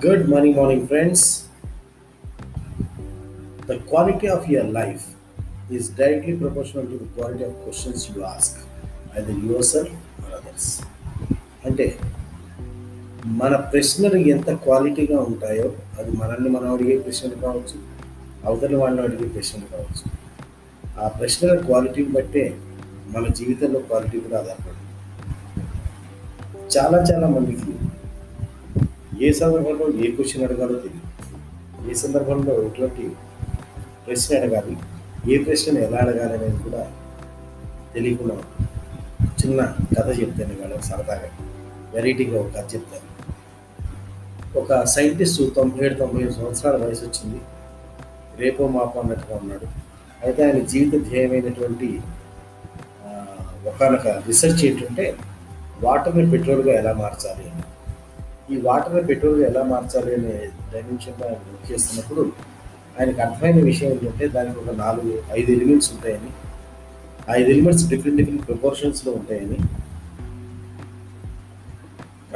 Good morning, morning, friends. The quality of your life is directly proportional to the quality of questions you ask, either yourself or others. అంటే మన ప్రశ్నలు ఎంత క్వాలిటీగా ఉంటాయో అది మనల్ని మనం అడిగే ప్రశ్నలు కావచ్చు అవతల వాళ్ళని అడిగే ప్రశ్నలు కావచ్చు ఆ ప్రశ్నల క్వాలిటీని బట్టే మన జీవితంలో క్వాలిటీ కూడా ఆధారపడుతుంది చాలా చాలా మందికి ఏ సందర్భంలో ఏ క్వశ్చన్ అడగాలో తెలియదు ఏ సందర్భంలో ఎటువంటి ప్రశ్న అడగాలి ఏ ప్రశ్నను ఎలా అడగాలి అనేది కూడా తెలియకుండా చిన్న కథ చెప్తాను వాళ్ళకి సరదాగా. వెరైటీగా ఒక కథ చెప్తాను. ఒక సైంటిస్ట్ తొంభై ఏడు తొంభై ఐదు సంవత్సరాల వయసు వచ్చింది. రేపో మాపో అన్నట్టుగా ఉన్నాడు. అయితే ఆయన జీవిత ధ్యేయమైనటువంటి ఒకనొక రీసెర్చ్ ఏంటంటే వాటర్ని పెట్రోల్గా ఎలా మార్చాలి అని. ఈ వాటర్ని పెట్రోల్ ఎలా మార్చాలి అనే డైమెన్షన్లో ఆయన వర్క్ చేస్తున్నప్పుడు ఆయనకు అర్థమైన విషయం ఏంటంటే దానికి ఒక నాలుగు ఐదు ఎలిమెంట్స్ ఉంటాయని. ఆ ఐదు ఎలిమెంట్స్ డిఫరెంట్ డిఫరెంట్ ప్రపోర్షన్స్లో ఉంటాయని.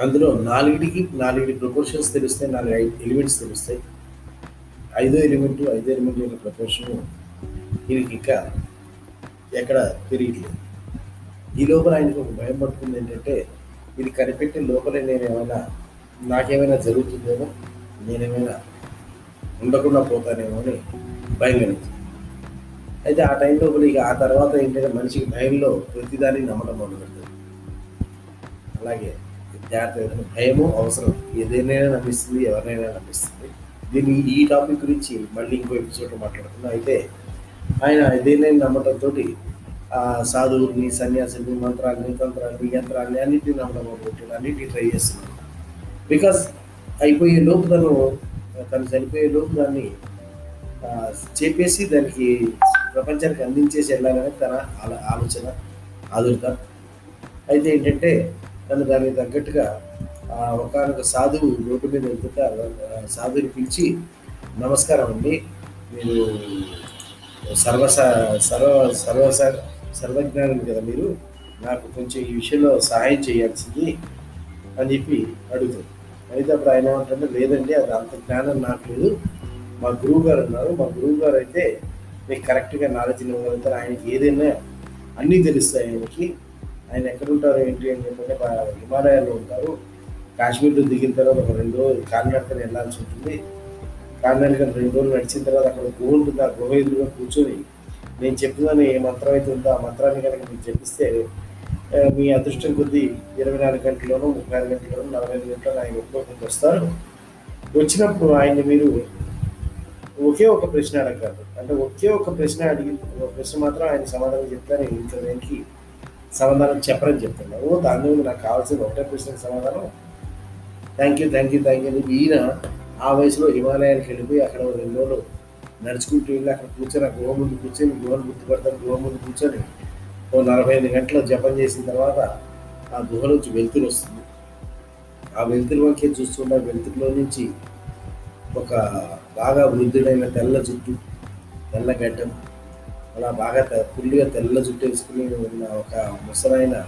అందులో నాలుగిటికి నాలుగిటి ప్రపోర్షన్స్ తెలుస్తాయి నాలుగు ఐదు ఎలిమెంట్స్ తెలుస్తాయి. ఐదో ఎలిమెంట్ ఐదో ఎలిమెంట్ యొక్క ప్రపోర్షన్ దీనికి ఇంకా ఎక్కడ పెరిగట్లేదు ఈ లోపల ఆయనకు ఒక భయం పడుతుంది ఏంటంటే ఇది కనిపెట్టే లోపలే నేను ఏమైనా నాకేమైనా జరుగుతుందేమో నేనేమైనా ఉండకుండా పోతానేమో అని భయం కలుగుతుంది అయితే ఆ టైం లోపల ఇక ఆ తర్వాత ఏంటంటే మనిషికి భయంలో ప్రతిదాన్ని నమ్మడం మొదలుపెడుతుంది అలాగే విద్యార్థి భయము అవసరం ఏదైనా నమ్మిస్తుంది ఎవరినైనా నమ్మిస్తుంది. దీన్ని ఈ టాపిక్ గురించి మళ్ళీ ఇంకో ఎపిసోడ్లో మాట్లాడుకుందాం. అయితే ఆయన ఏదైనా నమ్మటంతో ఆ సన్యాసిని సన్యాసుల్ని మంత్రాలని తంత్రాలని యంత్రాలని అన్నింటినీ నమ్మడం మొదలుపెట్టాడు. అన్నింటినీ ట్రై చేస్తున్నాడు. బికాస్ అయిపోయే లోపు తను తను చనిపోయే లోపు దాన్ని చెప్పేసి దానికి ప్రపంచానికి అందించేసి వెళ్ళాలని తన ఆలోచన ఆదుర్త అయితే ఏంటంటే తను దానికి తగ్గట్టుగా ఒకనొక సాధువు రోడ్డు మీద వెళ్తుంటే సాధువుని పిలిచి నమస్కారం అండి మీరు సర్వ సర్వ సర్వ సర్వజ్ఞానం కదా మీరు నాకు కొంచెం ఈ విషయంలో సహాయం చేయాల్సింది అని చెప్పి అడుగుతుంది. అయితే అప్పుడు ఆయన ఏమంటే లేదండి అది అంత జ్ఞానం నాకు లేదు. మా గురువు గారు ఉన్నారు మా గురువు గారు అయితే మీకు కరెక్ట్గా నాలెడ్జ్ ఇవ్వగలుగుతారు. ఆయనకి ఏదైనా అన్నీ తెలుస్తాయి ఆయనకి. ఆయన ఎక్కడుంటారు ఏంటి అని చెప్పంటే ప- హిమాలయాల్లో ఉంటారు. కాశ్మీర్లో దిగిన తర్వాత ఒక రెండు రోజులు కాలినడకని వెళ్ళాల్సి ఉంటుంది. కాలినడకని రెండు రోజులు నడిచిన తర్వాత అక్కడ గుహ ఉంటుంది. ఆ గుహ ఎదురుగా కూర్చొని నేను చెప్తున్నాను ఏ మంత్రం అయితే ఉందో ఆ మంత్రాన్ని కనుక మీకు చెప్పిస్తే మీ అదృష్టం కొద్దీ ఇరవై నాలుగు గంటల్లోనూ ముప్పై ఆరు గంటల్లోనూ నలభై ఐదు గంటలు ఆయన ఒక్కొక్కరికి వస్తారు. వచ్చినప్పుడు ఆయన్ని మీరు ఒకే ఒక ప్రశ్న అడగాలి అంటే ఒకే ఒక ప్రశ్న అడిగి ఒక ప్రశ్న మాత్రం ఆయన సమాధానం చెప్తారు ఇంకా దానికి సమాధానం చెప్పరని చెప్తున్నారు ఓ దాని మీద నాకు కావాల్సిన ఒకటే ప్రశ్నకు సమాధానం. Thank you thank you thank you అని ఈయన ఆ వయసులో హిమాలయానికి వెళ్ళిపోయి అక్కడ రెండు రోజులు నడుచుకుంటూ వెళ్ళి అక్కడ కూర్చొని ఆ గుహ ముందు కూర్చొని గుహను గుర్తుపడతాను గుహ ముందు కూర్చొని ఓ నలభై ఐదు గంటలు జపం చేసిన తర్వాత ఆ గుహ నుంచి వెలుతురు వస్తుంది. ఆ వెలుతురు వంకే వెలుతురులో నుంచి ఒక బాగా వృద్ధుడైన తెల్ల జుట్టు తెల్ల గడ్డం అలా బాగా తె- ఫుల్గా తెల్ల జుట్టు వేసుకుని ఉన్న ఒక ముసలైన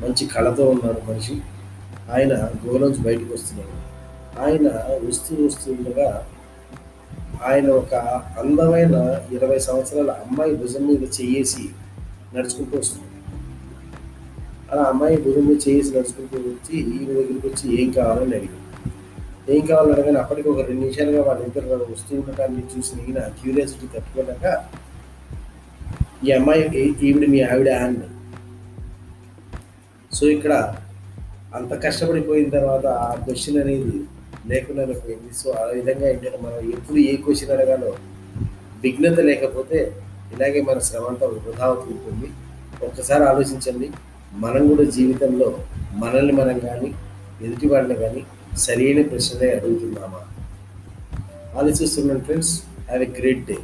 మంచి కళతో ఉన్నాడు మనిషి. ఆయన గుహలోంచి బయటకు వస్తున్నాడు. ఆయన వస్తూ వస్తుండగా ఆయన ఒక అందమైన ఇరవై సంవత్సరాల అమ్మాయి భుజం మీద చేయేసి నడుచుకుంటూ వస్తున్నాడు. అలా అమ్మాయి భుజం మీద చేసి నడుచుకుంటూ వచ్చి ఈయన దగ్గరికి వచ్చి ఏం కావాలని అడిగాడు. ఏం కావాలని అడగానే అప్పటికి ఒక రెండు నిమిషాలుగా వాళ్ళిద్దరు వస్తూ ఉండటాన్ని చూసిన ఈయన క్యూరియాసిటీ తట్టుకోలేక ఈ అమ్మాయి ఈవిడ మీ ఆవిడ అన్నాడు సో ఇక్కడ అంత కష్టపడిపోయిన తర్వాత ఆ క్వశ్చన్ అనేది లేకుండా పోయింది. సో ఆ విధంగా ఏంటంటే మనం ఎప్పుడు ఏ క్వశ్చన్ అడగాలో విఘ్నత లేకపోతే ఇలాగే మన శ్రమ అంతా వృధా అవుతుంటుంది ఒక్కసారి ఆలోచించండి. మనం కూడా జీవితంలో మనల్ని మనం కానీ ఎదుటి వాళ్ళని కానీ సరైన ప్రశ్నలే అడుగుతున్నామా? ఆలోచిస్తున్నాను friends. Have a great day.